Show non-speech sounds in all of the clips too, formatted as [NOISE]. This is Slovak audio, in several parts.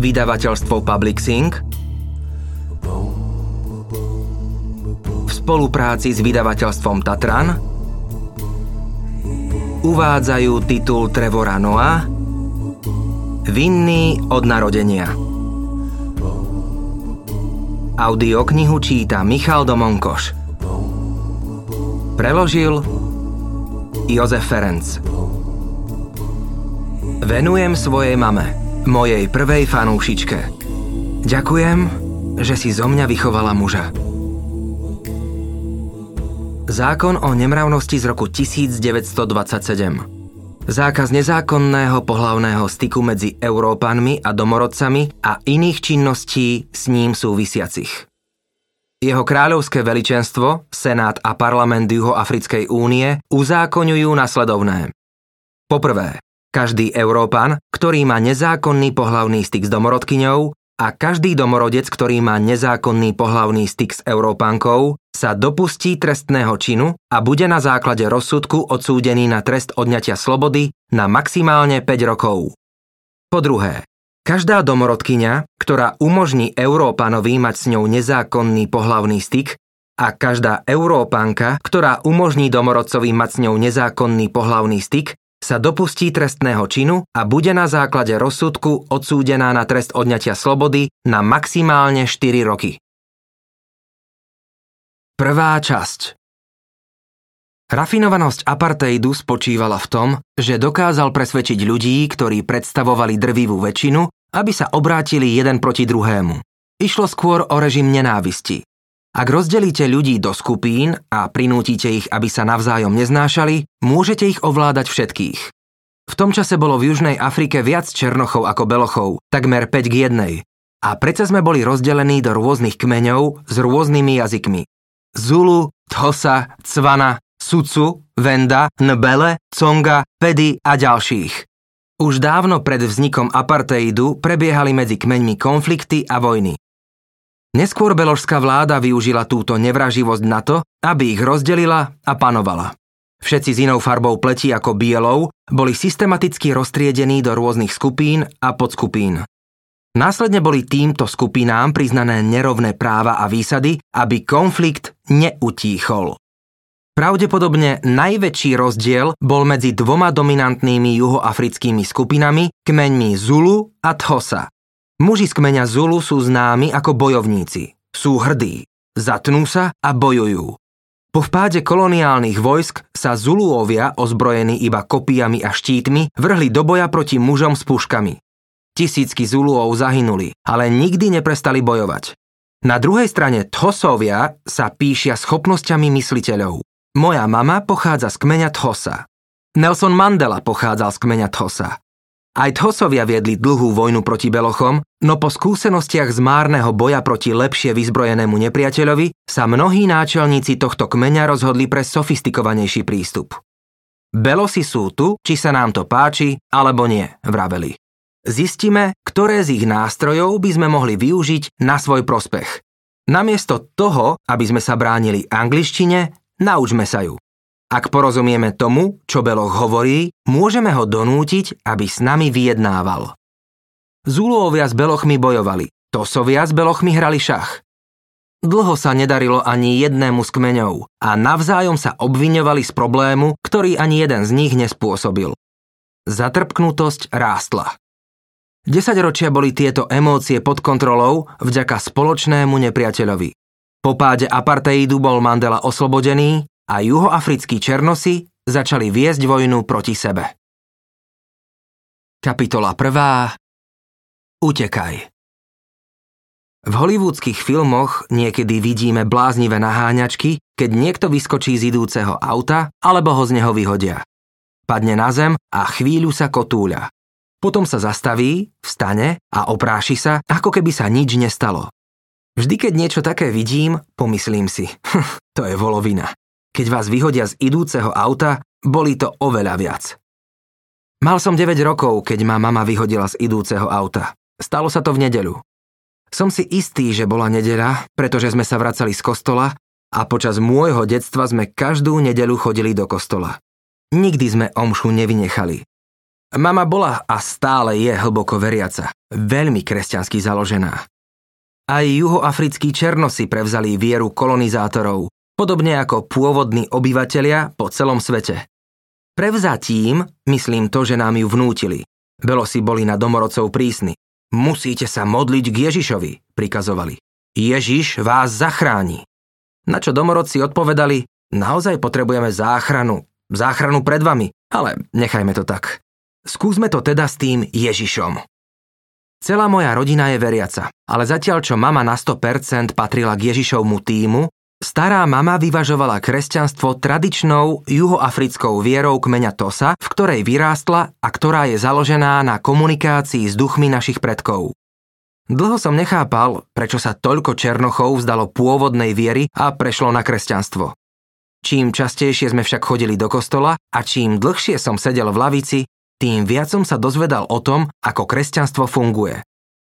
Vydavateľstvo Publixing v spolupráci s vydavateľstvom Tatran uvádzajú titul Trevora Noah Vinný od narodenia. Audioknihu číta Michal Domonkoš. Preložil Jozef Ferenc. Venujem svojej mame, mojej prvej fanúšičke. Ďakujem, že si zo mňa vychovala muža. Zákon o nemravnosti z roku 1927 Zákaz nezákonného pohlavného styku medzi Európanmi a domorodcami a iných činností s ním súvisiacich. Jeho kráľovské veličenstvo, Senát a parlament Juhoafrickej únie uzákoňujú nasledovné. Poprvé, každý Európan, ktorý má nezákonný pohlavný styk s domorodkyňou, a každý domorodec, ktorý má nezákonný pohlavný styk s Európankou, sa dopustí trestného činu a bude na základe rozsudku odsúdený na trest odňatia slobody na maximálne 5 rokov. Po druhé, každá domorodkyňa, ktorá umožní Európanovi mať s ňou nezákonný pohlavný styk, a každá Európanka, ktorá umožní domorodcovi mať s ňou nezákonný pohlavný styk, sa dopustí trestného činu a bude na základe rozsudku odsúdená na trest odňatia slobody na maximálne 4 roky. Prvá časť Rafinovanosť apartheidu spočívala v tom, že dokázal presvedčiť ľudí, ktorí predstavovali drvivú väčšinu, aby sa obrátili jeden proti druhému. Išlo skôr o režim nenávisti. Ak rozdelíte ľudí do skupín a prinútite ich, aby sa navzájom neznášali, môžete ich ovládať všetkých. V tom čase bolo v Južnej Afrike viac černochov ako belochov, takmer 5 k 1. A predsa sme boli rozdelení do rôznych kmeňov s rôznymi jazykmi. Zulu, Thosa, Cvana, Sucu, Venda, Nbele, Conga, Pedy a ďalších. Už dávno pred vznikom apartheidu prebiehali medzi kmeňmi konflikty a vojny. Neskôr beložská vláda využila túto nevraživosť na to, aby ich rozdelila a panovala. Všetci s inou farbou pleti ako bielou boli systematicky roztriedení do rôznych skupín a podskupín. Následne boli týmto skupinám priznané nerovné práva a výsady, aby konflikt neutíchol. Pravdepodobne najväčší rozdiel bol medzi dvoma dominantnými juhoafrickými skupinami, kmeňmi Zulu a Thosa. Muži z kmeňa Zulu sú známi ako bojovníci. Sú hrdí. Zatnú sa a bojujú. Po vpáde koloniálnych vojsk sa Zuluovia, ozbrojení iba kopijami a štítmi, vrhli do boja proti mužom s puškami. Tisícky Zuluov zahynuli, ale nikdy neprestali bojovať. Na druhej strane Thosovia sa píšia schopnosťami mysliteľov. Moja mama pochádza z kmeňa Thosa. Nelson Mandela pochádzal z kmeňa Thosa. Aj Thosovia viedli dlhú vojnu proti Belochom, no po skúsenostiach z márneho boja proti lepšie vyzbrojenému nepriateľovi sa mnohí náčelníci tohto kmeňa rozhodli pre sofistikovanejší prístup. Belosi sú tu, či sa nám to páči, alebo nie, vraveli. Zistíme, ktoré z ich nástrojov by sme mohli využiť na svoj prospech. Namiesto toho, aby sme sa bránili angličtine, naučme sa ju. Ak porozumieme tomu, čo Beloch hovorí, môžeme ho donútiť, aby s nami vyjednával. Zúlovia s Belochmi bojovali, Tosovia s Belochmi hrali šach. Dlho sa nedarilo ani jednému z kmeňov a navzájom sa obviňovali z problému, ktorý ani jeden z nich nespôsobil. Zatrpknutosť rástla. Desaťročia boli tieto emócie pod kontrolou vďaka spoločnému nepriateľovi. Po páde apartheidu bol Mandela oslobodený a juhoafrickí černosi začali viesť vojnu proti sebe. Kapitola 1. Utekaj. V hollywoodských filmoch niekedy vidíme bláznivé naháňačky, keď niekto vyskočí z idúceho auta alebo ho z neho vyhodia. Padne na zem a chvíľu sa kotúľa. Potom sa zastaví, vstane a opráši sa, ako keby sa nič nestalo. Vždy, keď niečo také vidím, pomyslím si, [LAUGHS] to je volovina. Keď vás vyhodia z idúceho auta, boli to oveľa viac. Mal som 9 rokov, keď ma mama vyhodila z idúceho auta. Stalo sa to v nedeľu. Som si istý, že bola nedeľa, pretože sme sa vracali z kostola a počas môjho detstva sme každú nedeľu chodili do kostola. Nikdy sme omšu nevynechali. Mama bola a stále je hlboko veriaca, veľmi kresťansky založená. Aj juhoafrickí černosi prevzali vieru kolonizátorov, podobne ako pôvodní obyvatelia po celom svete. Prevzatím myslím to, že nám ju vnútili. Belosi boli na domorodcov prísni. Musíte sa modliť k Ježišovi, prikazovali. Ježiš vás zachráni. Na čo domorodci odpovedali, naozaj potrebujeme záchranu, záchranu pred vami, ale nechajme to tak. Skúsme to teda s tým Ježišom. Celá moja rodina je veriaca, ale zatiaľ čo mama na 100% patrila k Ježišovmu týmu, stará mama vyvažovala kresťanstvo tradičnou juhoafrickou vierou kmeňa Tosa, v ktorej vyrástla a ktorá je založená na komunikácii s duchmi našich predkov. Dlho som nechápal, prečo sa toľko Černochov vzdalo pôvodnej viery a prešlo na kresťanstvo. Čím častejšie sme však chodili do kostola a čím dlhšie som sedel v lavici, tým viac som sa dozvedal o tom, ako kresťanstvo funguje.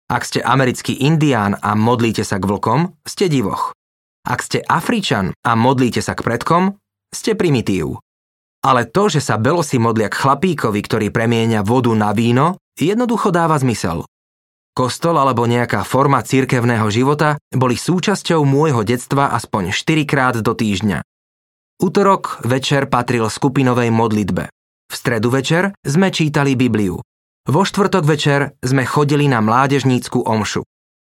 Ak ste americký indián a modlíte sa k vlkom, ste divoch. Ak ste Afričan a modlíte sa k predkom, ste primitív. Ale to, že sa belosi modlia k chlapíkovi, ktorý premieňa vodu na víno, jednoducho dáva zmysel. Kostol alebo nejaká forma cirkevného života boli súčasťou môjho detstva aspoň 4 krát do týždňa. Útorok večer patril skupinovej modlitbe. V stredu večer sme čítali Bibliu. Vo štvrtok večer sme chodili na mládežnícku omšu.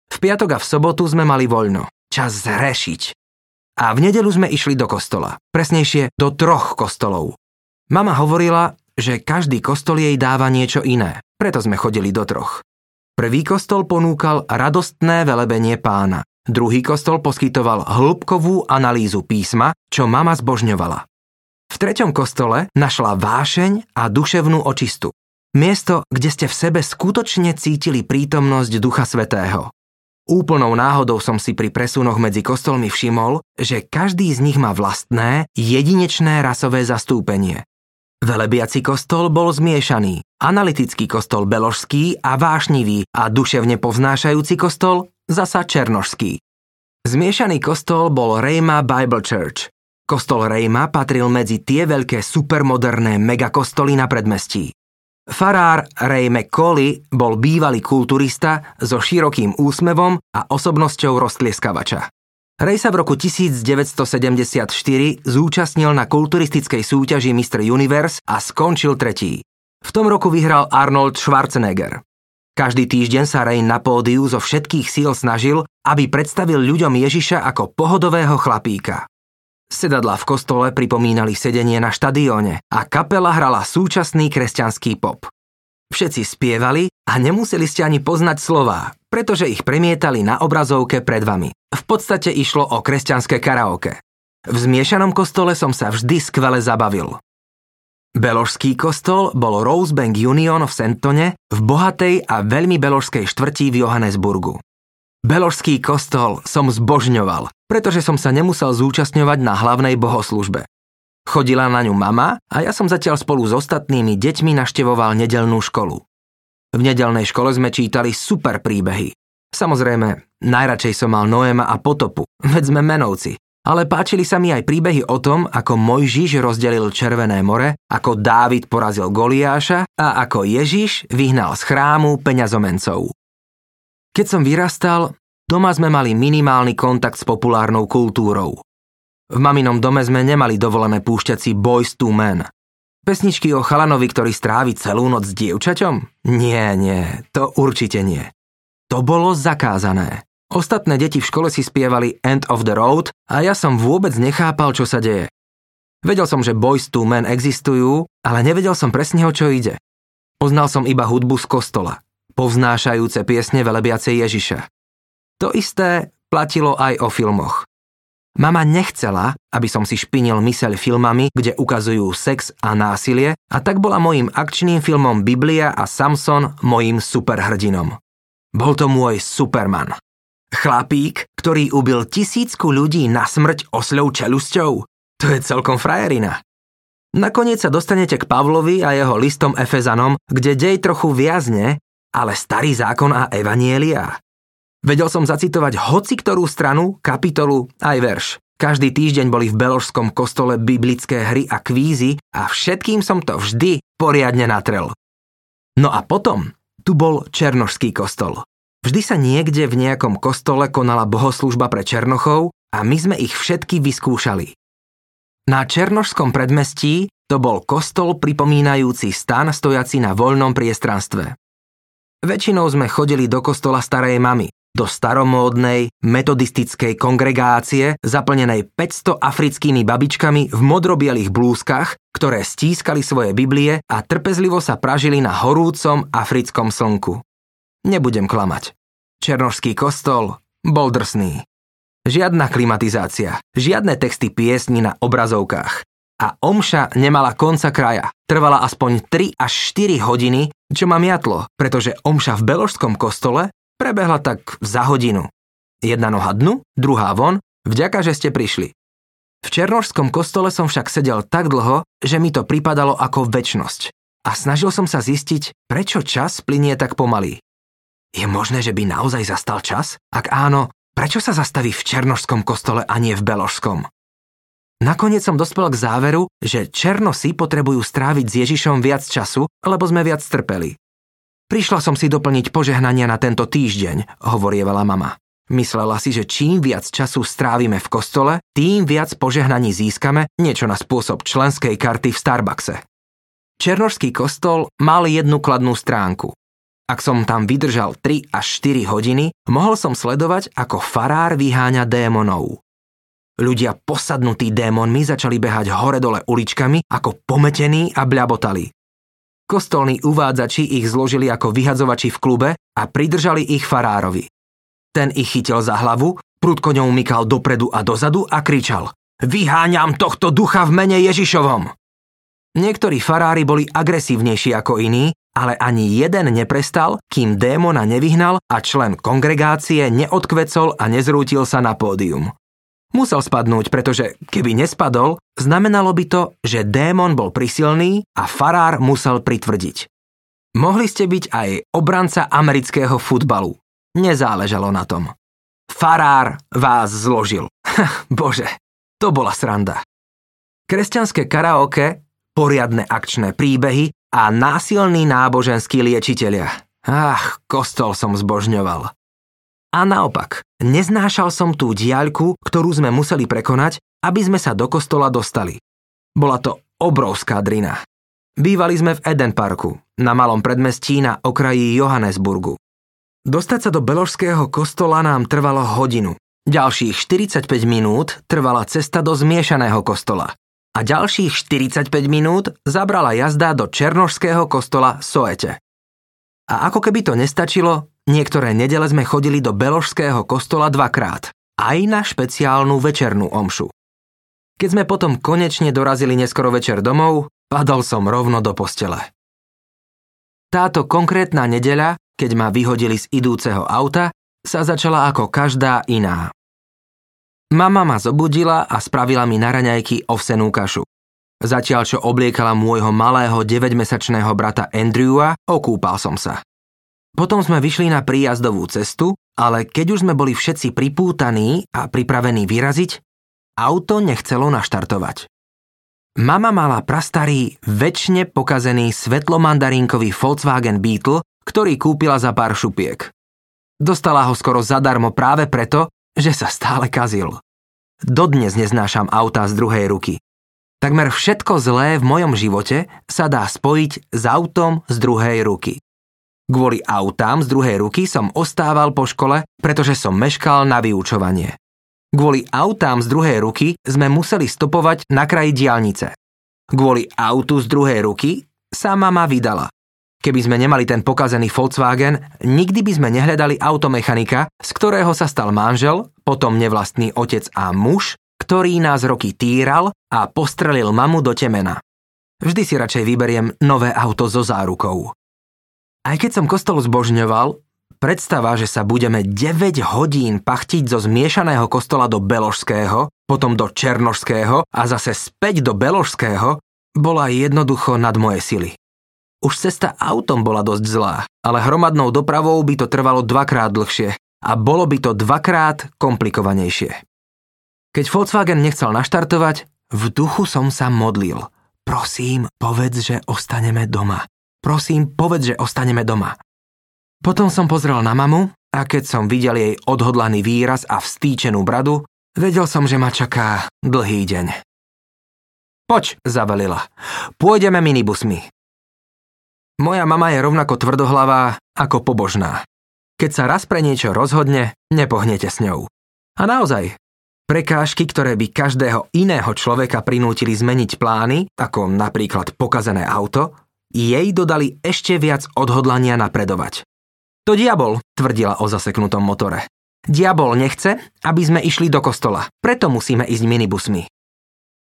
V piatok a v sobotu sme mali voľno. Čas zrešiť. A v nedelu sme išli do kostola. Presnejšie do troch kostolov. Mama hovorila, že každý kostol jej dáva niečo iné, preto sme chodili do troch. Prvý kostol ponúkal radostné velebenie pána. Druhý kostol poskytoval hĺbkovú analýzu písma, čo mama zbožňovala. Treťom kostole našla vášeň a duševnú očistu. Miesto, kde ste v sebe skutočne cítili prítomnosť Ducha Svetého. Úplnou náhodou som si pri presunoch medzi kostolmi všimol, že každý z nich má vlastné, jedinečné rasové zastúpenie. Velebiaci kostol bol zmiešaný, analytický kostol beložský a vášnivý a duševne povznášajúci kostol zasa černožský. Zmiešaný kostol bol Rejma Bible Church, Kostol Rejma patril medzi tie veľké supermoderné megakostoly na predmestí. Farár Ray McCauley bol bývalý kulturista so širokým úsmevom a osobnosťou roztlieskavača. Ray sa v roku 1974 zúčastnil na kulturistickej súťaži Mr. Universe a skončil tretí. V tom roku vyhral Arnold Schwarzenegger. Každý týždeň sa Ray na pódiu zo všetkých síl snažil, aby predstavil ľuďom Ježiša ako pohodového chlapíka. Sedadla v kostole pripomínali sedenie na štadióne a kapela hrala súčasný kresťanský pop. Všetci spievali a nemuseli ste ani poznať slová, pretože ich premietali na obrazovke pred vami. V podstate išlo o kresťanské karaoke. V zmiešanom kostole som sa vždy skvele zabavil. Beložský kostol bol Rosebank Union v Sentone v bohatej a veľmi beložskej štvrti v Johannesburgu. Beložský kostol som zbožňoval, pretože som sa nemusel zúčastňovať na hlavnej bohoslužbe. Chodila na ňu mama a ja som zatiaľ spolu s ostatnými deťmi naštevoval nedelnú školu. V nedelnej škole sme čítali super príbehy. Samozrejme, najradšej som mal Noéma a potopu, veď sme menovci. Ale páčili sa mi aj príbehy o tom, ako Mojžiš rozdelil Červené more, ako Dávid porazil Goliáša a ako Ježiš vyhnal z chrámu peňazomencov. Keď som vyrastal, doma sme mali minimálny kontakt s populárnou kultúrou. V maminom dome sme nemali dovolené púšťať si Boys to Men. Pesničky o chalanovi, ktorý strávi celú noc s dievčaťom? Nie, nie, to určite nie. To bolo zakázané. Ostatné deti v škole si spievali End of the Road a ja som vôbec nechápal, čo sa deje. Vedel som, že Boys to Men existujú, ale nevedel som presne, o čo ide. Poznal som iba hudbu z kostola povznášajúce piesne velebiacej Ježiša. To isté platilo aj o filmoch. Mama nechcela, aby som si špinil myseľ filmami, kde ukazujú sex a násilie a tak bola mojim akčným filmom Biblia a Samson mojim superhrdinom. Bol to môj Superman. Chlapík, ktorý ubil tisícku ľudí na smrť osľou čelusťou. To je celkom frajerina. Nakoniec sa dostanete k Pavlovi a jeho listom Efezanom, kde dej trochu viazne ale starý zákon a evanielia. Vedel som zacitovať hoci ktorú stranu, kapitolu aj verš. Každý týždeň boli v Beložskom kostole biblické hry a kvízy a všetkým som to vždy poriadne natrel. No a potom tu bol Černošský kostol. Vždy sa niekde v nejakom kostole konala bohoslužba pre Černochov a my sme ich všetky vyskúšali. Na Černošskom predmestí to bol kostol pripomínajúci stan stojaci na voľnom priestranstve. Väčšinou sme chodili do kostola starej mamy, do staromódnej metodistickej kongregácie zaplnenej 500 africkými babičkami v modrobielých blúzkach, ktoré stískali svoje Biblie a trpezlivo sa pražili na horúcom africkom slnku. Nebudem klamať. Černošský kostol bol drsný. Žiadna klimatizácia, žiadne texty piesní na obrazovkách. A omša nemala konca kraja. Trvala aspoň 3 až 4 hodiny, čo ma miatlo, pretože omša v Beložskom kostole Prebehla tak za hodinu. Jedna noha dnu, druhá von, vďaka, že ste prišli. V Černožskom kostole som však sedel tak dlho, že mi to pripadalo ako väčnosť. A snažil som sa zistiť, prečo čas plinie tak pomaly. Je možné, že by naozaj zastal čas? Ak áno, prečo sa zastaví v Černožskom kostole a nie v Beložskom? Nakoniec som dospel k záveru, že Černosy potrebujú stráviť s Ježišom viac času, lebo sme viac trpeli. Prišla som si doplniť požehnania na tento týždeň, hovorievala mama. Myslela si, že čím viac času strávime v kostole, tým viac požehnaní získame niečo na spôsob členskej karty v Starbuckse. Černožský kostol mal jednu kladnú stránku. Ak som tam vydržal 3 až 4 hodiny, mohol som sledovať, ako farár vyháňa démonov. Ľudia posadnutí démonmi začali behať hore-dole uličkami ako pometení a bľabotali. Kostolní uvádzači ich zložili ako vyhadzovači v klube a pridržali ich farárovi. Ten ich chytil za hlavu, prudko ňou mykal dopredu a dozadu a kričal Vyháňam tohto ducha v mene Ježišovom! Niektorí farári boli agresívnejší ako iní, ale ani jeden neprestal, kým démona nevyhnal a člen kongregácie neodkvecol a nezrútil sa na pódium. Musel spadnúť, pretože keby nespadol, znamenalo by to, že démon bol prisilný a farár musel pritvrdiť. Mohli ste byť aj obranca amerického futbalu. Nezáležalo na tom. Farár vás zložil. [LAUGHS] Bože, to bola sranda. Kresťanské karaoke, poriadne akčné príbehy a násilní náboženskí liečitelia. Ach, kostol som zbožňoval. A naopak, neznášal som tú diaľku, ktorú sme museli prekonať, aby sme sa do kostola dostali. Bola to obrovská drina. Bývali sme v Eden Parku, na malom predmestí na okraji Johannesburgu. Dostať sa do Beložského kostola nám trvalo hodinu. Ďalších 45 minút trvala cesta do zmiešaného kostola. A ďalších 45 minút zabrala jazda do Černožského kostola Soete. A ako keby to nestačilo, Niektoré nedele sme chodili do Beložského kostola dvakrát, aj na špeciálnu večernú omšu. Keď sme potom konečne dorazili neskoro večer domov, padol som rovno do postele. Táto konkrétna nedeľa, keď ma vyhodili z idúceho auta, sa začala ako každá iná. Mama ma zobudila a spravila mi na raňajky ovsenú kašu. Zatiaľ, čo obliekala môjho malého 9-mesačného brata Andrewa, okúpal som sa. Potom sme vyšli na príjazdovú cestu, ale keď už sme boli všetci pripútaní a pripravení vyraziť, auto nechcelo naštartovať. Mama mala prastarý, väčšine pokazený svetlomandarínkový Volkswagen Beetle, ktorý kúpila za pár šupiek. Dostala ho skoro zadarmo práve preto, že sa stále kazil. Dodnes neznášam auta z druhej ruky. Takmer všetko zlé v mojom živote sa dá spojiť s autom z druhej ruky. Kvôli autám z druhej ruky som ostával po škole, pretože som meškal na vyučovanie. Kvôli autám z druhej ruky sme museli stopovať na kraji diálnice. Kvôli autu z druhej ruky sa mama vydala. Keby sme nemali ten pokazený Volkswagen, nikdy by sme nehľadali automechanika, z ktorého sa stal manžel, potom nevlastný otec a muž, ktorý nás roky týral a postrelil mamu do temena. Vždy si radšej vyberiem nové auto so zárukou. Aj keď som kostol zbožňoval, predstava, že sa budeme 9 hodín pachtiť zo zmiešaného kostola do Beložského, potom do Černožského a zase späť do Beložského, bola jednoducho nad moje sily. Už cesta autom bola dosť zlá, ale hromadnou dopravou by to trvalo dvakrát dlhšie a bolo by to dvakrát komplikovanejšie. Keď Volkswagen nechcel naštartovať, v duchu som sa modlil. Prosím, povedz, že ostaneme doma. Prosím, povedz, že ostaneme doma. Potom som pozrel na mamu a keď som videl jej odhodlaný výraz a vstýčenú bradu, vedel som, že ma čaká dlhý deň. Poď, zavelila. Pôjdeme minibusmi. Moja mama je rovnako tvrdohlavá ako pobožná. Keď sa raz pre niečo rozhodne, nepohnete s ňou. A naozaj, prekážky, ktoré by každého iného človeka prinútili zmeniť plány, ako napríklad pokazené auto, jej dodali ešte viac odhodlania napredovať. To diabol, tvrdila o zaseknutom motore. Diabol nechce, aby sme išli do kostola, preto musíme ísť minibusmi.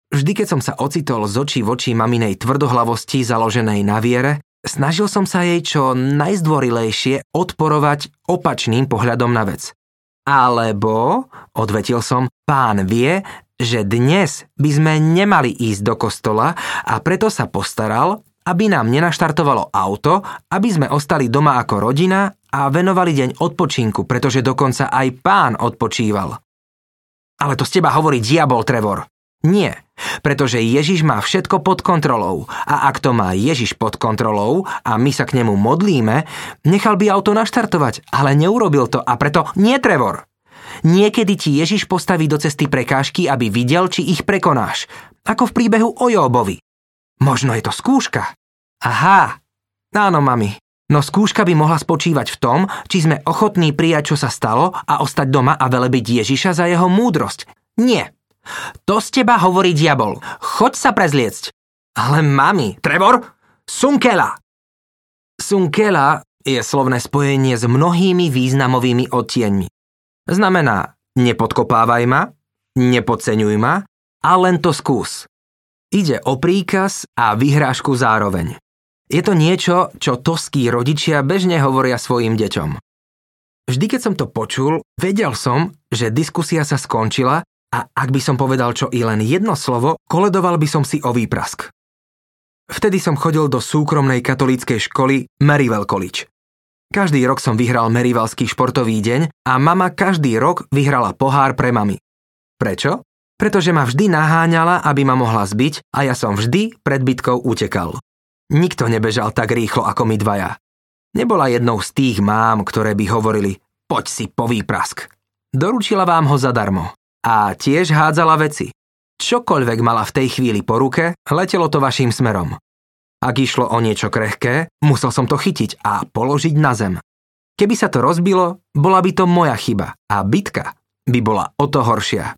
Vždy, keď som sa ocitol z očí v očí maminej tvrdohlavosti založenej na viere, snažil som sa jej čo najzdvorilejšie odporovať opačným pohľadom na vec. Alebo, odvetil som, pán vie, že dnes by sme nemali ísť do kostola a preto sa postaral, aby nám nenaštartovalo auto, aby sme ostali doma ako rodina a venovali deň odpočinku, pretože dokonca aj pán odpočíval. Ale to z teba hovorí diabol, Trevor. Nie, pretože Ježiš má všetko pod kontrolou a ak to má Ježiš pod kontrolou a my sa k nemu modlíme, nechal by auto naštartovať, ale neurobil to a preto nie Trevor. Niekedy ti Ježiš postaví do cesty prekážky, aby videl, či ich prekonáš, ako v príbehu o Jóbovi. Možno je to skúška. Aha, áno, mami. No skúška by mohla spočívať v tom, či sme ochotní prijať, čo sa stalo a ostať doma a velebiť Ježiša za jeho múdrosť. Nie, to z teba hovorí diabol. Choď sa prezliecť. Ale mami, Trevor, sunkela. Sunkela je slovné spojenie s mnohými významovými odtieňmi. Znamená, nepodkopávaj ma, nepodceňuj ma a len to skús. Ide o príkaz a vyhrážku zároveň. Je to niečo, čo toskí rodičia bežne hovoria svojim deťom. Vždy, keď som to počul, vedel som, že diskusia sa skončila a ak by som povedal čo i len jedno slovo, koledoval by som si o výprask. Vtedy som chodil do súkromnej katolíckej školy Maryville College. Každý rok som vyhral Maryvilleský športový deň a mama každý rok vyhrala pohár pre mami. Prečo? Pretože ma vždy naháňala, aby ma mohla zbiť a ja som vždy pred bitkou utekal. Nikto nebežal tak rýchlo ako my dvaja. Nebola jednou z tých mám, ktoré by hovorili poď si po výprask. Doručila vám ho zadarmo a tiež hádzala veci. Čokoľvek mala v tej chvíli po ruke, letelo to vašim smerom. Ak išlo o niečo krehké, musel som to chytiť a položiť na zem. Keby sa to rozbilo, bola by to moja chyba a bitka by bola o to horšia.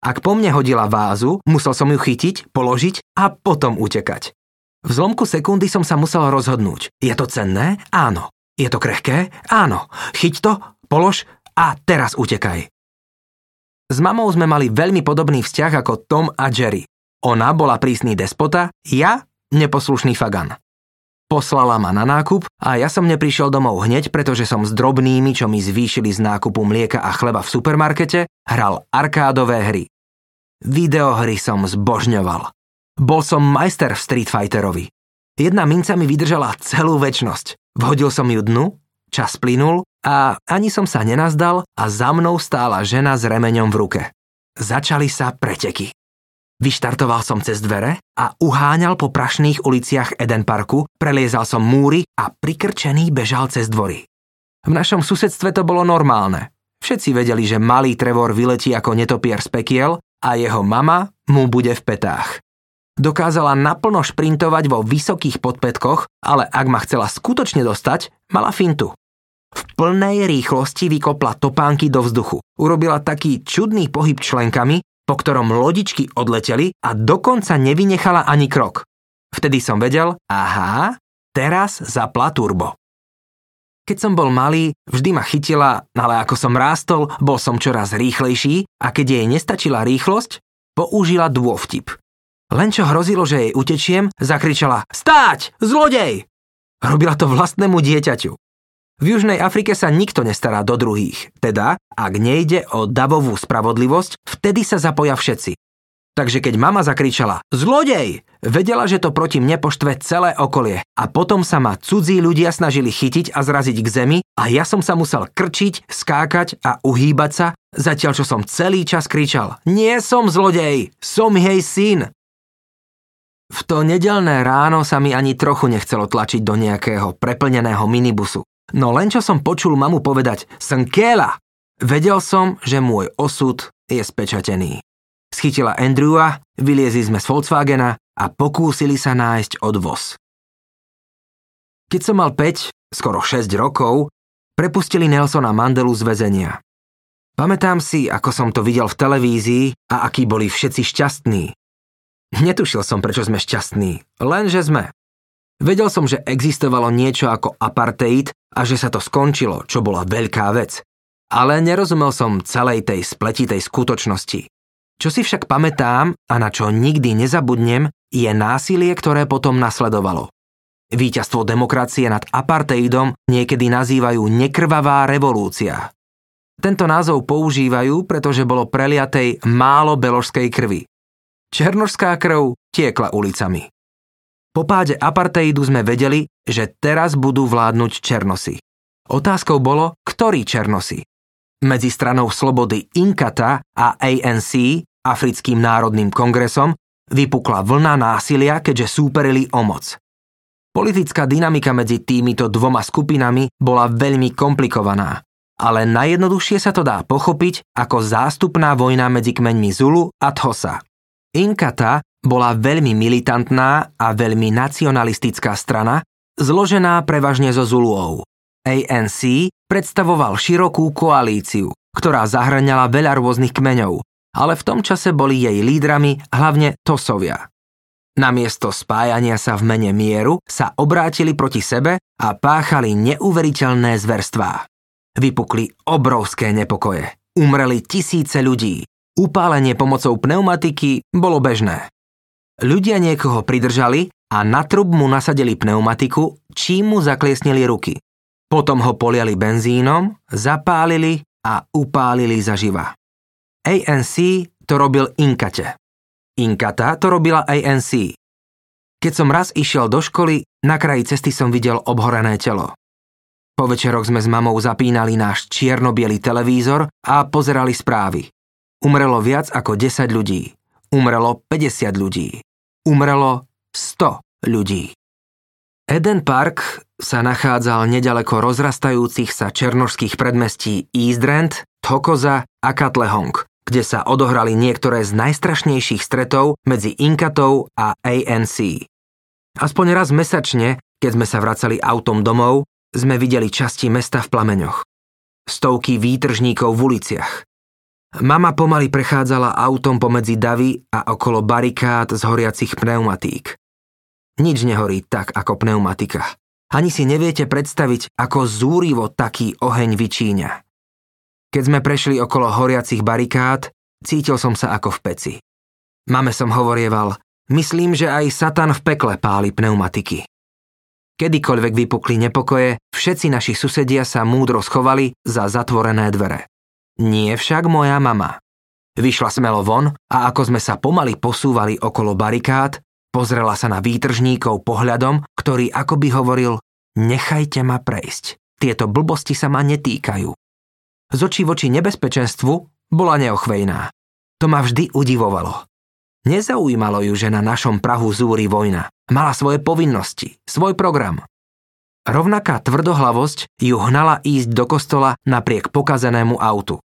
Ak po mne hodila vázu, musel som ju chytiť, položiť a potom utekať. V zlomku sekundy som sa musel rozhodnúť. Je to cenné? Áno. Je to krehké? Áno. Chyť to, polož a teraz utekaj. S mamou sme mali veľmi podobný vzťah ako Tom a Jerry. Ona bola prísny despota, ja neposlušný fagan. Poslala ma na nákup a ja som neprišiel domov hneď, pretože som s drobnými, čo mi zvýšili z nákupu mlieka a chleba v supermarkete, hral arkádové hry. Videohry som zbožňoval. Bol som majster v Street Fighterovi. Jedna minca mi vydržala celú väčnosť. Vhodil som ju dnu, čas plynul a ani som sa nenazdal a za mnou stála žena s remeňom v ruke. Začali sa preteky. Vyštartoval som cez dvere a uháňal po prašných uliciach Eden Parku, preliezal som múry a prikrčený bežal cez dvory. V našom susedstve to bolo normálne. Všetci vedeli, že malý Trevor vyletí ako netopier z pekiel a jeho mama mu bude v petách. Dokázala naplno šprintovať vo vysokých podpätkoch, ale ak ma chcela skutočne dostať, mala fintu. V plnej rýchlosti vykopla topánky do vzduchu. Urobila taký čudný pohyb členkami, po ktorom lodičky odleteli a dokonca nevynechala ani krok. Vtedy som vedel, aha, teraz zapla turbo. Keď som bol malý, vždy ma chytila, ale ako som rástol, bol som čoraz rýchlejší a keď jej nestačila rýchlosť, použila dôvtip. Len čo hrozilo, že jej utečiem, zakričala Stáť! Zlodej! Robila to vlastnému dieťaťu. V Južnej Afrike sa nikto nestará do druhých, teda ak nejde o davovú spravodlivosť, vtedy sa zapoja všetci. Takže keď mama zakričala Zlodej! Vedela, že to proti mne poštve celé okolie a potom sa ma cudzí ľudia snažili chytiť a zraziť k zemi a ja som sa musel krčiť, skákať a uhýbať sa, zatiaľ čo som celý čas kričal Nie som zlodej, som jej syn! V to nedelné ráno sa mi ani trochu nechcelo tlačiť do nejakého preplneného minibusu. No len čo som počul mamu povedať Snkela, vedel som, že môj osud je spečatený. Schytila Andrewa, vyliezli sme z Volkswagena a pokúsili sa nájsť odvoz. Keď som mal 5, skoro 6 rokov, prepustili Nelsona Mandelu z väzenia. Pamätám si, ako som to videl v televízii a akí boli všetci šťastní. Netušil som, prečo sme šťastní, lenže sme. Vedel som, že existovalo niečo ako apartheid a že sa to skončilo, čo bola veľká vec. Ale nerozumel som celej tej spletitej skutočnosti. Čo si však pamätám a na čo nikdy nezabudnem, je násilie, ktoré potom nasledovalo. Výťazstvo demokracie nad apartheidom niekedy nazývajú nekrvavá revolúcia. Tento názov používajú, pretože bolo preliatej málo beložskej krvi. Černožská krv tiekla ulicami. Po páde apartheidu sme vedeli, že teraz budú vládnuť Černosy. Otázkou bolo, ktorý Černosy. Medzi stranou slobody Inkata a ANC, Africkým národným kongresom, vypukla vlna násilia, keďže súperili o moc. Politická dynamika medzi týmito dvoma skupinami bola veľmi komplikovaná, ale najjednoduchšie sa to dá pochopiť ako zástupná vojna medzi kmeňmi Zulu a Thosa. Inkata bola veľmi militantná a veľmi nacionalistická strana, zložená prevažne zo Zuluov. ANC predstavoval širokú koalíciu, ktorá zahraňala veľa rôznych kmeňov, ale v tom čase boli jej lídrami hlavne Tosovia. Namiesto spájania sa v mene mieru sa obrátili proti sebe a páchali neuveriteľné zverstvá. Vypukli obrovské nepokoje. Umreli tisíce ľudí. Upálenie pomocou pneumatiky bolo bežné. Ľudia niekoho pridržali a na trub mu nasadili pneumatiku, čím mu zakliesnili ruky. Potom ho poliali benzínom, zapálili a upálili zaživa. ANC to robil Inkate. Inkata to robila ANC. Keď som raz išiel do školy, na kraji cesty som videl obhorené telo. Po večeroch sme s mamou zapínali náš čierno televízor a pozerali správy. Umrelo viac ako 10 ľudí. Umrelo 50 ľudí umrelo 100 ľudí. Eden Park sa nachádzal nedaleko rozrastajúcich sa černožských predmestí Eastrand, Thokoza a Katlehong, kde sa odohrali niektoré z najstrašnejších stretov medzi Inkatou a ANC. Aspoň raz mesačne, keď sme sa vracali autom domov, sme videli časti mesta v plameňoch. Stovky výtržníkov v uliciach. Mama pomaly prechádzala autom pomedzi davy a okolo barikád z horiacich pneumatík. Nič nehorí tak ako pneumatika. Ani si neviete predstaviť, ako zúrivo taký oheň vyčíňa. Keď sme prešli okolo horiacich barikád, cítil som sa ako v peci. Mame som hovorieval, myslím, že aj Satan v pekle páli pneumatiky. Kedykoľvek vypukli nepokoje, všetci naši susedia sa múdro schovali za zatvorené dvere. Nie však moja mama. Vyšla smelo von a ako sme sa pomaly posúvali okolo barikád, pozrela sa na výtržníkov pohľadom, ktorý akoby hovoril nechajte ma prejsť, tieto blbosti sa ma netýkajú. Z očí voči nebezpečenstvu bola neochvejná. To ma vždy udivovalo. Nezaujímalo ju, že na našom Prahu zúri vojna. Mala svoje povinnosti, svoj program. Rovnaká tvrdohlavosť ju hnala ísť do kostola napriek pokazenému autu.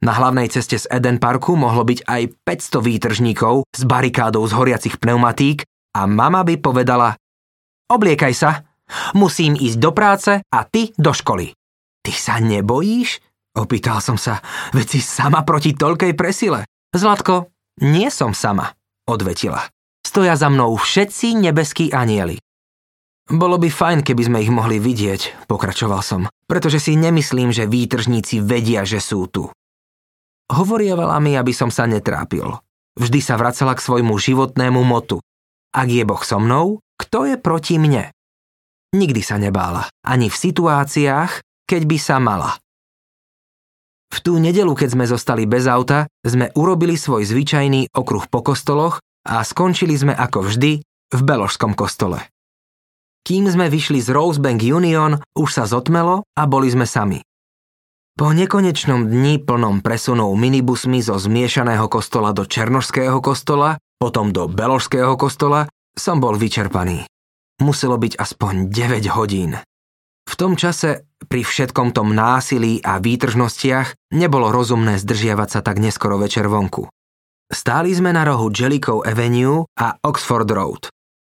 Na hlavnej ceste z Eden Parku mohlo byť aj 500 výtržníkov s barikádou z horiacich pneumatík a mama by povedala Obliekaj sa, musím ísť do práce a ty do školy. Ty sa nebojíš? Opýtal som sa, veď si sama proti toľkej presile. Zlatko, nie som sama, odvetila. Stoja za mnou všetci nebeskí anieli. Bolo by fajn, keby sme ich mohli vidieť, pokračoval som, pretože si nemyslím, že výtržníci vedia, že sú tu. Hovorievala mi, aby som sa netrápil. Vždy sa vracala k svojmu životnému motu. Ak je Boh so mnou, kto je proti mne? Nikdy sa nebála, ani v situáciách, keď by sa mala. V tú nedelu, keď sme zostali bez auta, sme urobili svoj zvyčajný okruh po kostoloch a skončili sme ako vždy v Beložskom kostole. Kým sme vyšli z Rosebank Union, už sa zotmelo a boli sme sami. Po nekonečnom dni plnom presunov minibusmi zo zmiešaného kostola do Černošského kostola, potom do Beložského kostola, som bol vyčerpaný. Muselo byť aspoň 9 hodín. V tom čase, pri všetkom tom násilí a výtržnostiach, nebolo rozumné zdržiavať sa tak neskoro večer vonku. Stáli sme na rohu Jellicoe Avenue a Oxford Road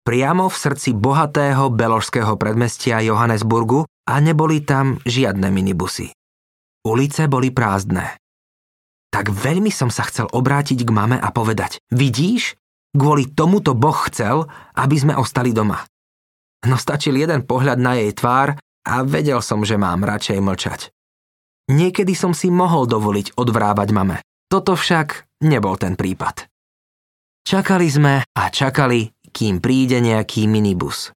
priamo v srdci bohatého beložského predmestia Johannesburgu a neboli tam žiadne minibusy. Ulice boli prázdne. Tak veľmi som sa chcel obrátiť k mame a povedať, vidíš, kvôli tomuto Boh chcel, aby sme ostali doma. No stačil jeden pohľad na jej tvár a vedel som, že mám radšej mlčať. Niekedy som si mohol dovoliť odvrávať mame. Toto však nebol ten prípad. Čakali sme a čakali, kým príde nejaký minibus.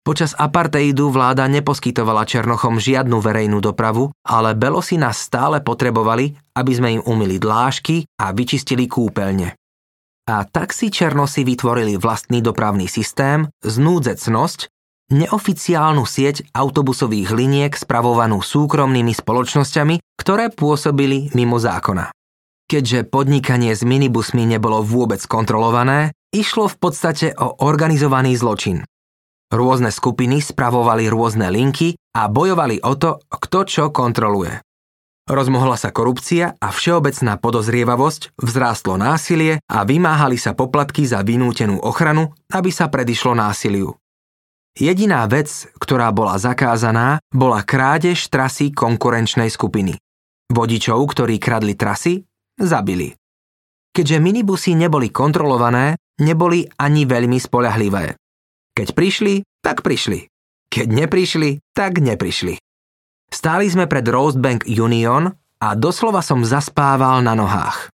Počas apartheidu vláda neposkytovala Černochom žiadnu verejnú dopravu, ale Belosi nás stále potrebovali, aby sme im umili dlážky a vyčistili kúpeľne. A tak si Černosi vytvorili vlastný dopravný systém, znúdzecnosť, neoficiálnu sieť autobusových liniek spravovanú súkromnými spoločnosťami, ktoré pôsobili mimo zákona. Keďže podnikanie s minibusmi nebolo vôbec kontrolované, išlo v podstate o organizovaný zločin. Rôzne skupiny spravovali rôzne linky a bojovali o to, kto čo kontroluje. Rozmohla sa korupcia a všeobecná podozrievavosť, vzrástlo násilie a vymáhali sa poplatky za vynútenú ochranu, aby sa predišlo násiliu. Jediná vec, ktorá bola zakázaná, bola krádež trasy konkurenčnej skupiny. Vodičov, ktorí kradli trasy, zabili. Keďže minibusy neboli kontrolované, neboli ani veľmi spolahlivé. Keď prišli, tak prišli. Keď neprišli, tak neprišli. Stáli sme pred Rosebank Union a doslova som zaspával na nohách.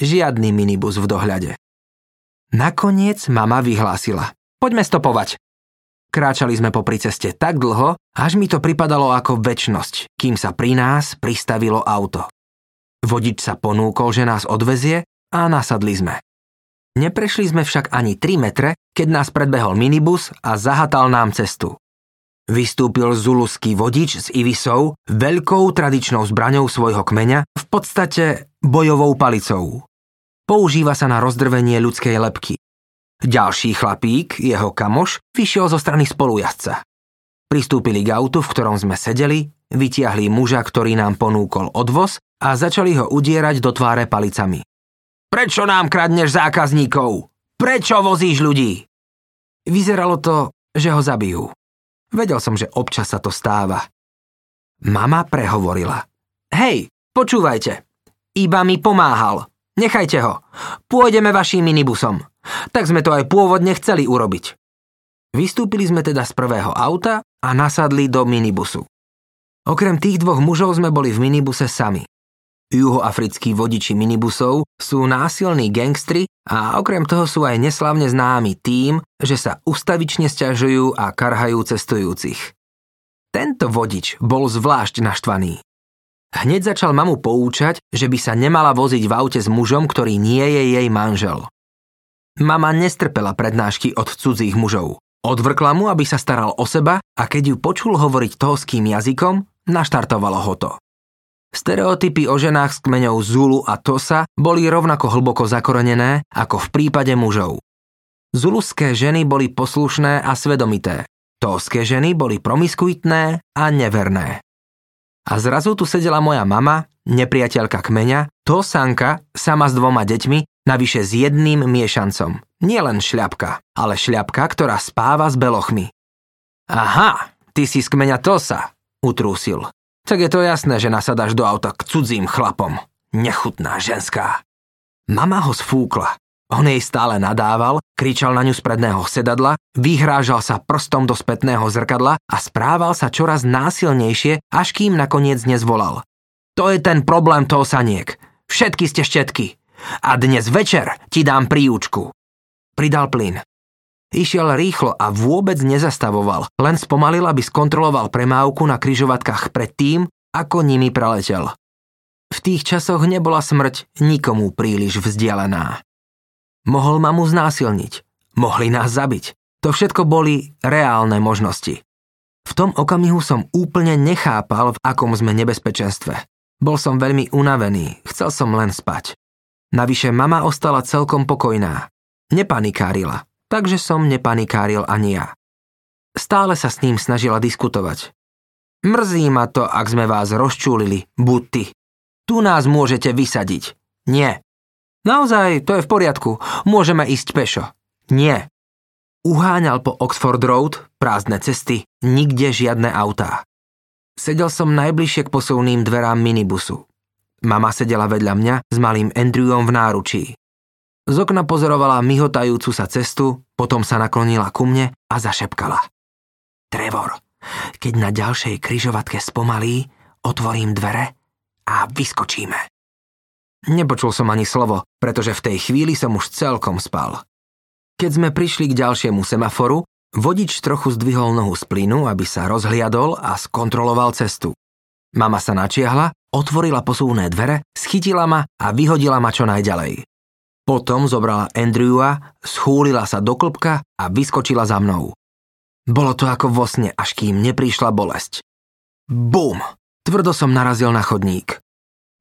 Žiadny minibus v dohľade. Nakoniec mama vyhlásila. Poďme stopovať. Kráčali sme popri ceste tak dlho, až mi to pripadalo ako väčnosť, kým sa pri nás pristavilo auto. Vodič sa ponúkol, že nás odvezie a nasadli sme. Neprešli sme však ani 3 metre, keď nás predbehol minibus a zahatal nám cestu. Vystúpil zuluský vodič s Ivisou, veľkou tradičnou zbraňou svojho kmeňa, v podstate bojovou palicou. Používa sa na rozdrvenie ľudskej lepky. Ďalší chlapík, jeho kamoš, vyšiel zo strany spolujazca. Pristúpili k autu, v ktorom sme sedeli, vytiahli muža, ktorý nám ponúkol odvoz a začali ho udierať do tváre palicami. Prečo nám kradneš zákazníkov? Prečo vozíš ľudí? Vyzeralo to, že ho zabijú. Vedel som, že občas sa to stáva. Mama prehovorila. Hej, počúvajte. Iba mi pomáhal. Nechajte ho. Pôjdeme vašim minibusom. Tak sme to aj pôvodne chceli urobiť. Vystúpili sme teda z prvého auta a nasadli do minibusu. Okrem tých dvoch mužov sme boli v minibuse sami. Juhoafrickí vodiči minibusov sú násilní gangstri a okrem toho sú aj neslavne známi tým, že sa ustavične stiažujú a karhajú cestujúcich. Tento vodič bol zvlášť naštvaný. Hneď začal mamu poučať, že by sa nemala voziť v aute s mužom, ktorý nie je jej manžel. Mama nestrpela prednášky od cudzích mužov. Odvrkla mu, aby sa staral o seba a keď ju počul hovoriť toským jazykom, naštartovalo ho to. Stereotypy o ženách s kmeňou Zulu a Tosa boli rovnako hlboko zakorenené ako v prípade mužov. Zuluské ženy boli poslušné a svedomité. Toské ženy boli promiskuitné a neverné. A zrazu tu sedela moja mama, nepriateľka kmeňa, Tosanka, sama s dvoma deťmi, navyše s jedným miešancom. Nie len šľapka, ale šľapka, ktorá spáva s belochmi. Aha, ty si z kmeňa Tosa, utrúsil tak je to jasné, že nasadáš do auta k cudzím chlapom. Nechutná ženská. Mama ho sfúkla. On jej stále nadával, kričal na ňu z predného sedadla, vyhrážal sa prstom do spätného zrkadla a správal sa čoraz násilnejšie, až kým nakoniec nezvolal. To je ten problém toho saniek. Všetky ste štetky. A dnes večer ti dám príučku. Pridal plyn. Išiel rýchlo a vôbec nezastavoval, len spomalil, aby skontroloval premávku na kryžovatkách pred tým, ako nimi preletel. V tých časoch nebola smrť nikomu príliš vzdialená. Mohol ma mu znásilniť, mohli nás zabiť. To všetko boli reálne možnosti. V tom okamihu som úplne nechápal, v akom sme nebezpečenstve. Bol som veľmi unavený, chcel som len spať. Navyše mama ostala celkom pokojná. Nepanikárila, takže som nepanikáril ani ja. Stále sa s ním snažila diskutovať. Mrzí ma to, ak sme vás rozčúlili, buty. Tu nás môžete vysadiť. Nie. Naozaj, to je v poriadku. Môžeme ísť pešo. Nie. Uháňal po Oxford Road, prázdne cesty, nikde žiadne autá. Sedel som najbližšie k posuvným dverám minibusu. Mama sedela vedľa mňa s malým Andrewom v náručí. Z okna pozorovala myhotajúcu sa cestu, potom sa naklonila ku mne a zašepkala. Trevor, keď na ďalšej kryžovatke spomalí, otvorím dvere a vyskočíme. Nepočul som ani slovo, pretože v tej chvíli som už celkom spal. Keď sme prišli k ďalšiemu semaforu, vodič trochu zdvihol nohu z plynu, aby sa rozhliadol a skontroloval cestu. Mama sa načiahla, otvorila posuvné dvere, schytila ma a vyhodila ma čo najďalej. Potom zobrala Andrewa, schúlila sa do klopka a vyskočila za mnou. Bolo to ako vo sne, až kým neprišla bolesť. Bum! Tvrdo som narazil na chodník.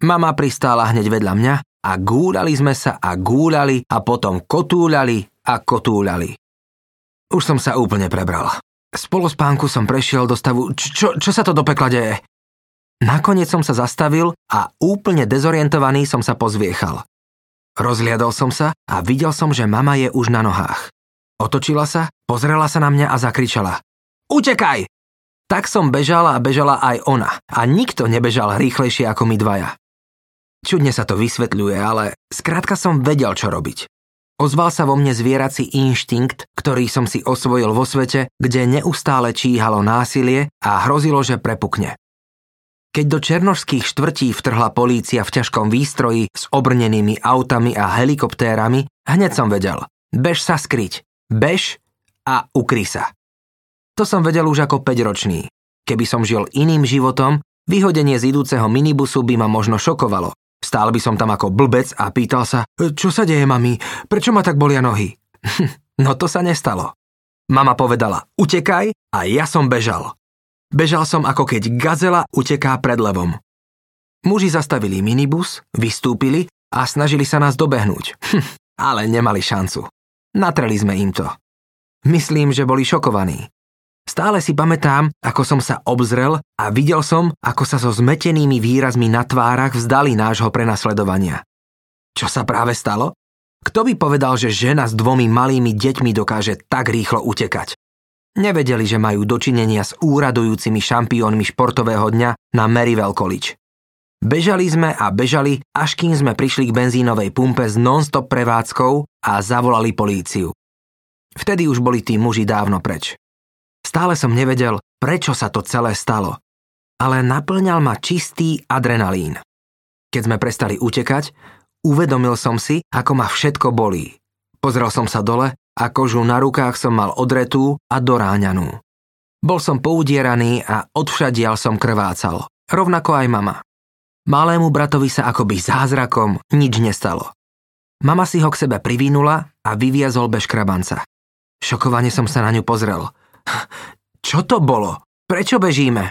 Mama pristála hneď vedľa mňa a gúľali sme sa a gúľali a potom kotúľali a kotúľali. Už som sa úplne prebral. Z polospánku som prešiel do stavu, čo, čo sa to do pekla deje? Nakoniec som sa zastavil a úplne dezorientovaný som sa pozviechal. Rozliadol som sa a videl som, že mama je už na nohách. Otočila sa, pozrela sa na mňa a zakričala. Utekaj! Tak som bežala a bežala aj ona a nikto nebežal rýchlejšie ako my dvaja. Čudne sa to vysvetľuje, ale skrátka som vedel, čo robiť. Ozval sa vo mne zvierací inštinkt, ktorý som si osvojil vo svete, kde neustále číhalo násilie a hrozilo, že prepukne. Keď do černožských štvrtí vtrhla polícia v ťažkom výstroji s obrnenými autami a helikoptérami, hneď som vedel. Bež sa skryť. Bež a ukry sa. To som vedel už ako 5-ročný. Keby som žil iným životom, vyhodenie z idúceho minibusu by ma možno šokovalo, Stál by som tam ako blbec a pýtal sa, čo sa deje, mami, prečo ma tak bolia nohy? [LAUGHS] no to sa nestalo. Mama povedala, utekaj a ja som bežal. Bežal som ako keď gazela uteká pred levom. Muži zastavili minibus, vystúpili a snažili sa nás dobehnúť. Ale nemali šancu. Natreli sme im to. Myslím, že boli šokovaní. Stále si pamätám, ako som sa obzrel a videl som, ako sa so zmetenými výrazmi na tvárach vzdali nášho prenasledovania. Čo sa práve stalo? Kto by povedal, že žena s dvomi malými deťmi dokáže tak rýchlo utekať? Nevedeli, že majú dočinenia s úradujúcimi šampiónmi športového dňa na Maryville College. Bežali sme a bežali, až kým sme prišli k benzínovej pumpe s non-stop prevádzkou a zavolali políciu. Vtedy už boli tí muži dávno preč. Stále som nevedel, prečo sa to celé stalo, ale naplňal ma čistý adrenalín. Keď sme prestali utekať, uvedomil som si, ako ma všetko bolí. Pozrel som sa dole a kožu na rukách som mal odretú a doráňanú. Bol som poudieraný a odvšadial som krvácal, rovnako aj mama. Malému bratovi sa akoby zázrakom nič nestalo. Mama si ho k sebe privínula a vyviazol bez škrabanca. Šokovane som sa na ňu pozrel [LAUGHS] – čo to bolo? Prečo bežíme?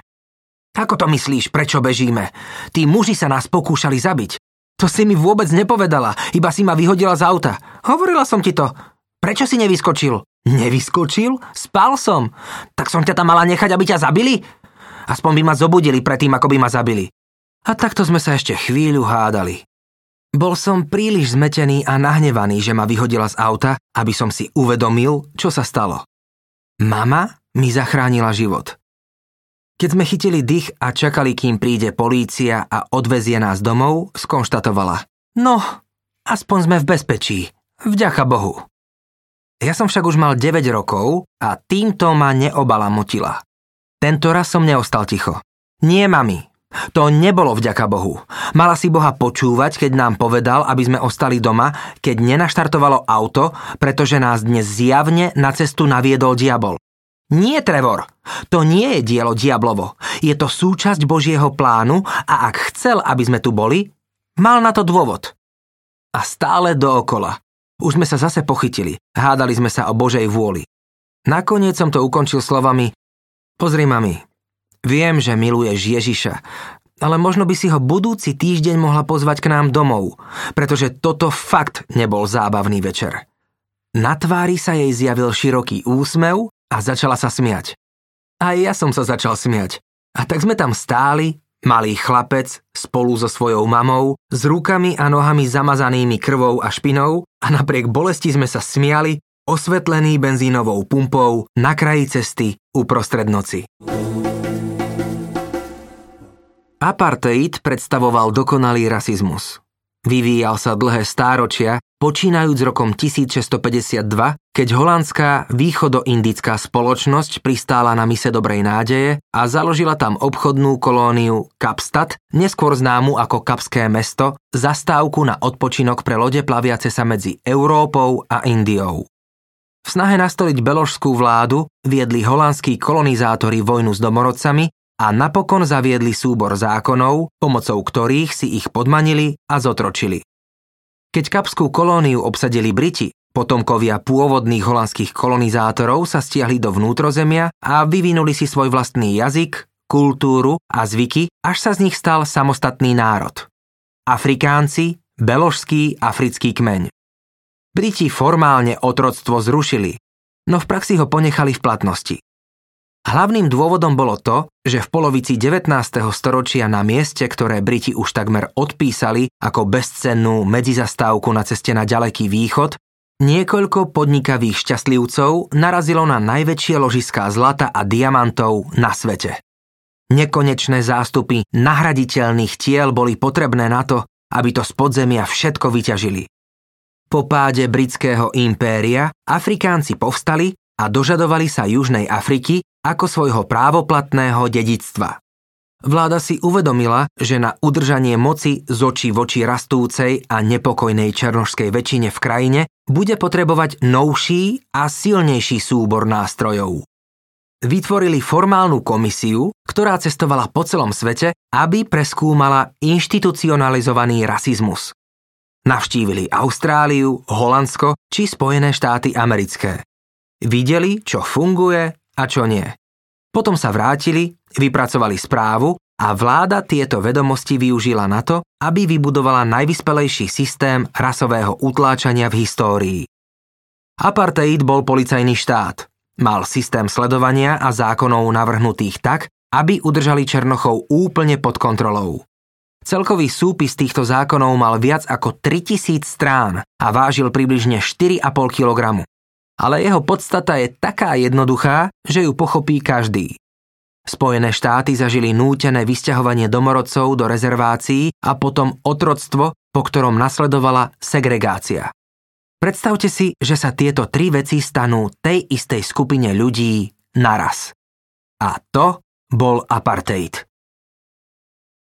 Ako to myslíš, prečo bežíme? Tí muži sa nás pokúšali zabiť. To si mi vôbec nepovedala, iba si ma vyhodila z auta. Hovorila som ti to. Prečo si nevyskočil? Nevyskočil? Spal som. Tak som ťa tam mala nechať, aby ťa zabili? Aspoň by ma zobudili predtým, ako by ma zabili. A takto sme sa ešte chvíľu hádali. Bol som príliš zmetený a nahnevaný, že ma vyhodila z auta, aby som si uvedomil, čo sa stalo. Mama mi zachránila život. Keď sme chytili dých a čakali, kým príde polícia a odvezie nás domov, skonštatovala. No, aspoň sme v bezpečí. Vďaka Bohu. Ja som však už mal 9 rokov a týmto ma neobalamotila. Tento raz som neostal ticho. Nie, mami, to nebolo vďaka Bohu. Mala si Boha počúvať, keď nám povedal, aby sme ostali doma, keď nenaštartovalo auto, pretože nás dnes zjavne na cestu naviedol diabol. Nie, Trevor, to nie je dielo diablovo. Je to súčasť Božieho plánu a ak chcel, aby sme tu boli, mal na to dôvod. A stále dookola. Už sme sa zase pochytili. Hádali sme sa o Božej vôli. Nakoniec som to ukončil slovami Pozri, mami, viem, že miluješ Ježiša, ale možno by si ho budúci týždeň mohla pozvať k nám domov, pretože toto fakt nebol zábavný večer. Na tvári sa jej zjavil široký úsmev a začala sa smiať. A ja som sa začal smiať. A tak sme tam stáli, malý chlapec, spolu so svojou mamou, s rukami a nohami zamazanými krvou a špinou a napriek bolesti sme sa smiali, osvetlený benzínovou pumpou na kraji cesty uprostred noci. Apartheid predstavoval dokonalý rasizmus. Vyvíjal sa dlhé stáročia, počínajúc rokom 1652, keď holandská východoindická spoločnosť pristála na mise Dobrej nádeje a založila tam obchodnú kolóniu Kapstad, neskôr známu ako Kapské mesto, zastávku na odpočinok pre lode plaviace sa medzi Európou a Indiou. V snahe nastoliť beložskú vládu viedli holandskí kolonizátori vojnu s domorodcami a napokon zaviedli súbor zákonov, pomocou ktorých si ich podmanili a zotročili. Keď kapskú kolóniu obsadili Briti, potomkovia pôvodných holandských kolonizátorov sa stiahli do vnútrozemia a vyvinuli si svoj vlastný jazyk, kultúru a zvyky, až sa z nich stal samostatný národ. Afrikánci, beložský africký kmeň. Briti formálne otroctvo zrušili, no v praxi ho ponechali v platnosti. Hlavným dôvodom bolo to, že v polovici 19. storočia na mieste, ktoré Briti už takmer odpísali ako bezcennú medzizastávku na ceste na ďaleký východ, niekoľko podnikavých šťastlivcov narazilo na najväčšie ložiská zlata a diamantov na svete. Nekonečné zástupy nahraditeľných tiel boli potrebné na to, aby to z podzemia všetko vyťažili. Po páde britského impéria Afrikánci povstali a dožadovali sa Južnej Afriky ako svojho právoplatného dedictva. Vláda si uvedomila, že na udržanie moci z očí voči rastúcej a nepokojnej černožskej väčšine v krajine bude potrebovať novší a silnejší súbor nástrojov. Vytvorili formálnu komisiu, ktorá cestovala po celom svete, aby preskúmala inštitucionalizovaný rasizmus. Navštívili Austráliu, Holandsko či Spojené štáty americké. Videli, čo funguje a čo nie. Potom sa vrátili, vypracovali správu a vláda tieto vedomosti využila na to, aby vybudovala najvyspelejší systém rasového utláčania v histórii. Apartheid bol policajný štát. Mal systém sledovania a zákonov navrhnutých tak, aby udržali Černochov úplne pod kontrolou. Celkový súpis týchto zákonov mal viac ako 3000 strán a vážil približne 4,5 kg ale jeho podstata je taká jednoduchá, že ju pochopí každý. Spojené štáty zažili nútené vysťahovanie domorodcov do rezervácií a potom otroctvo, po ktorom nasledovala segregácia. Predstavte si, že sa tieto tri veci stanú tej istej skupine ľudí naraz. A to bol apartheid.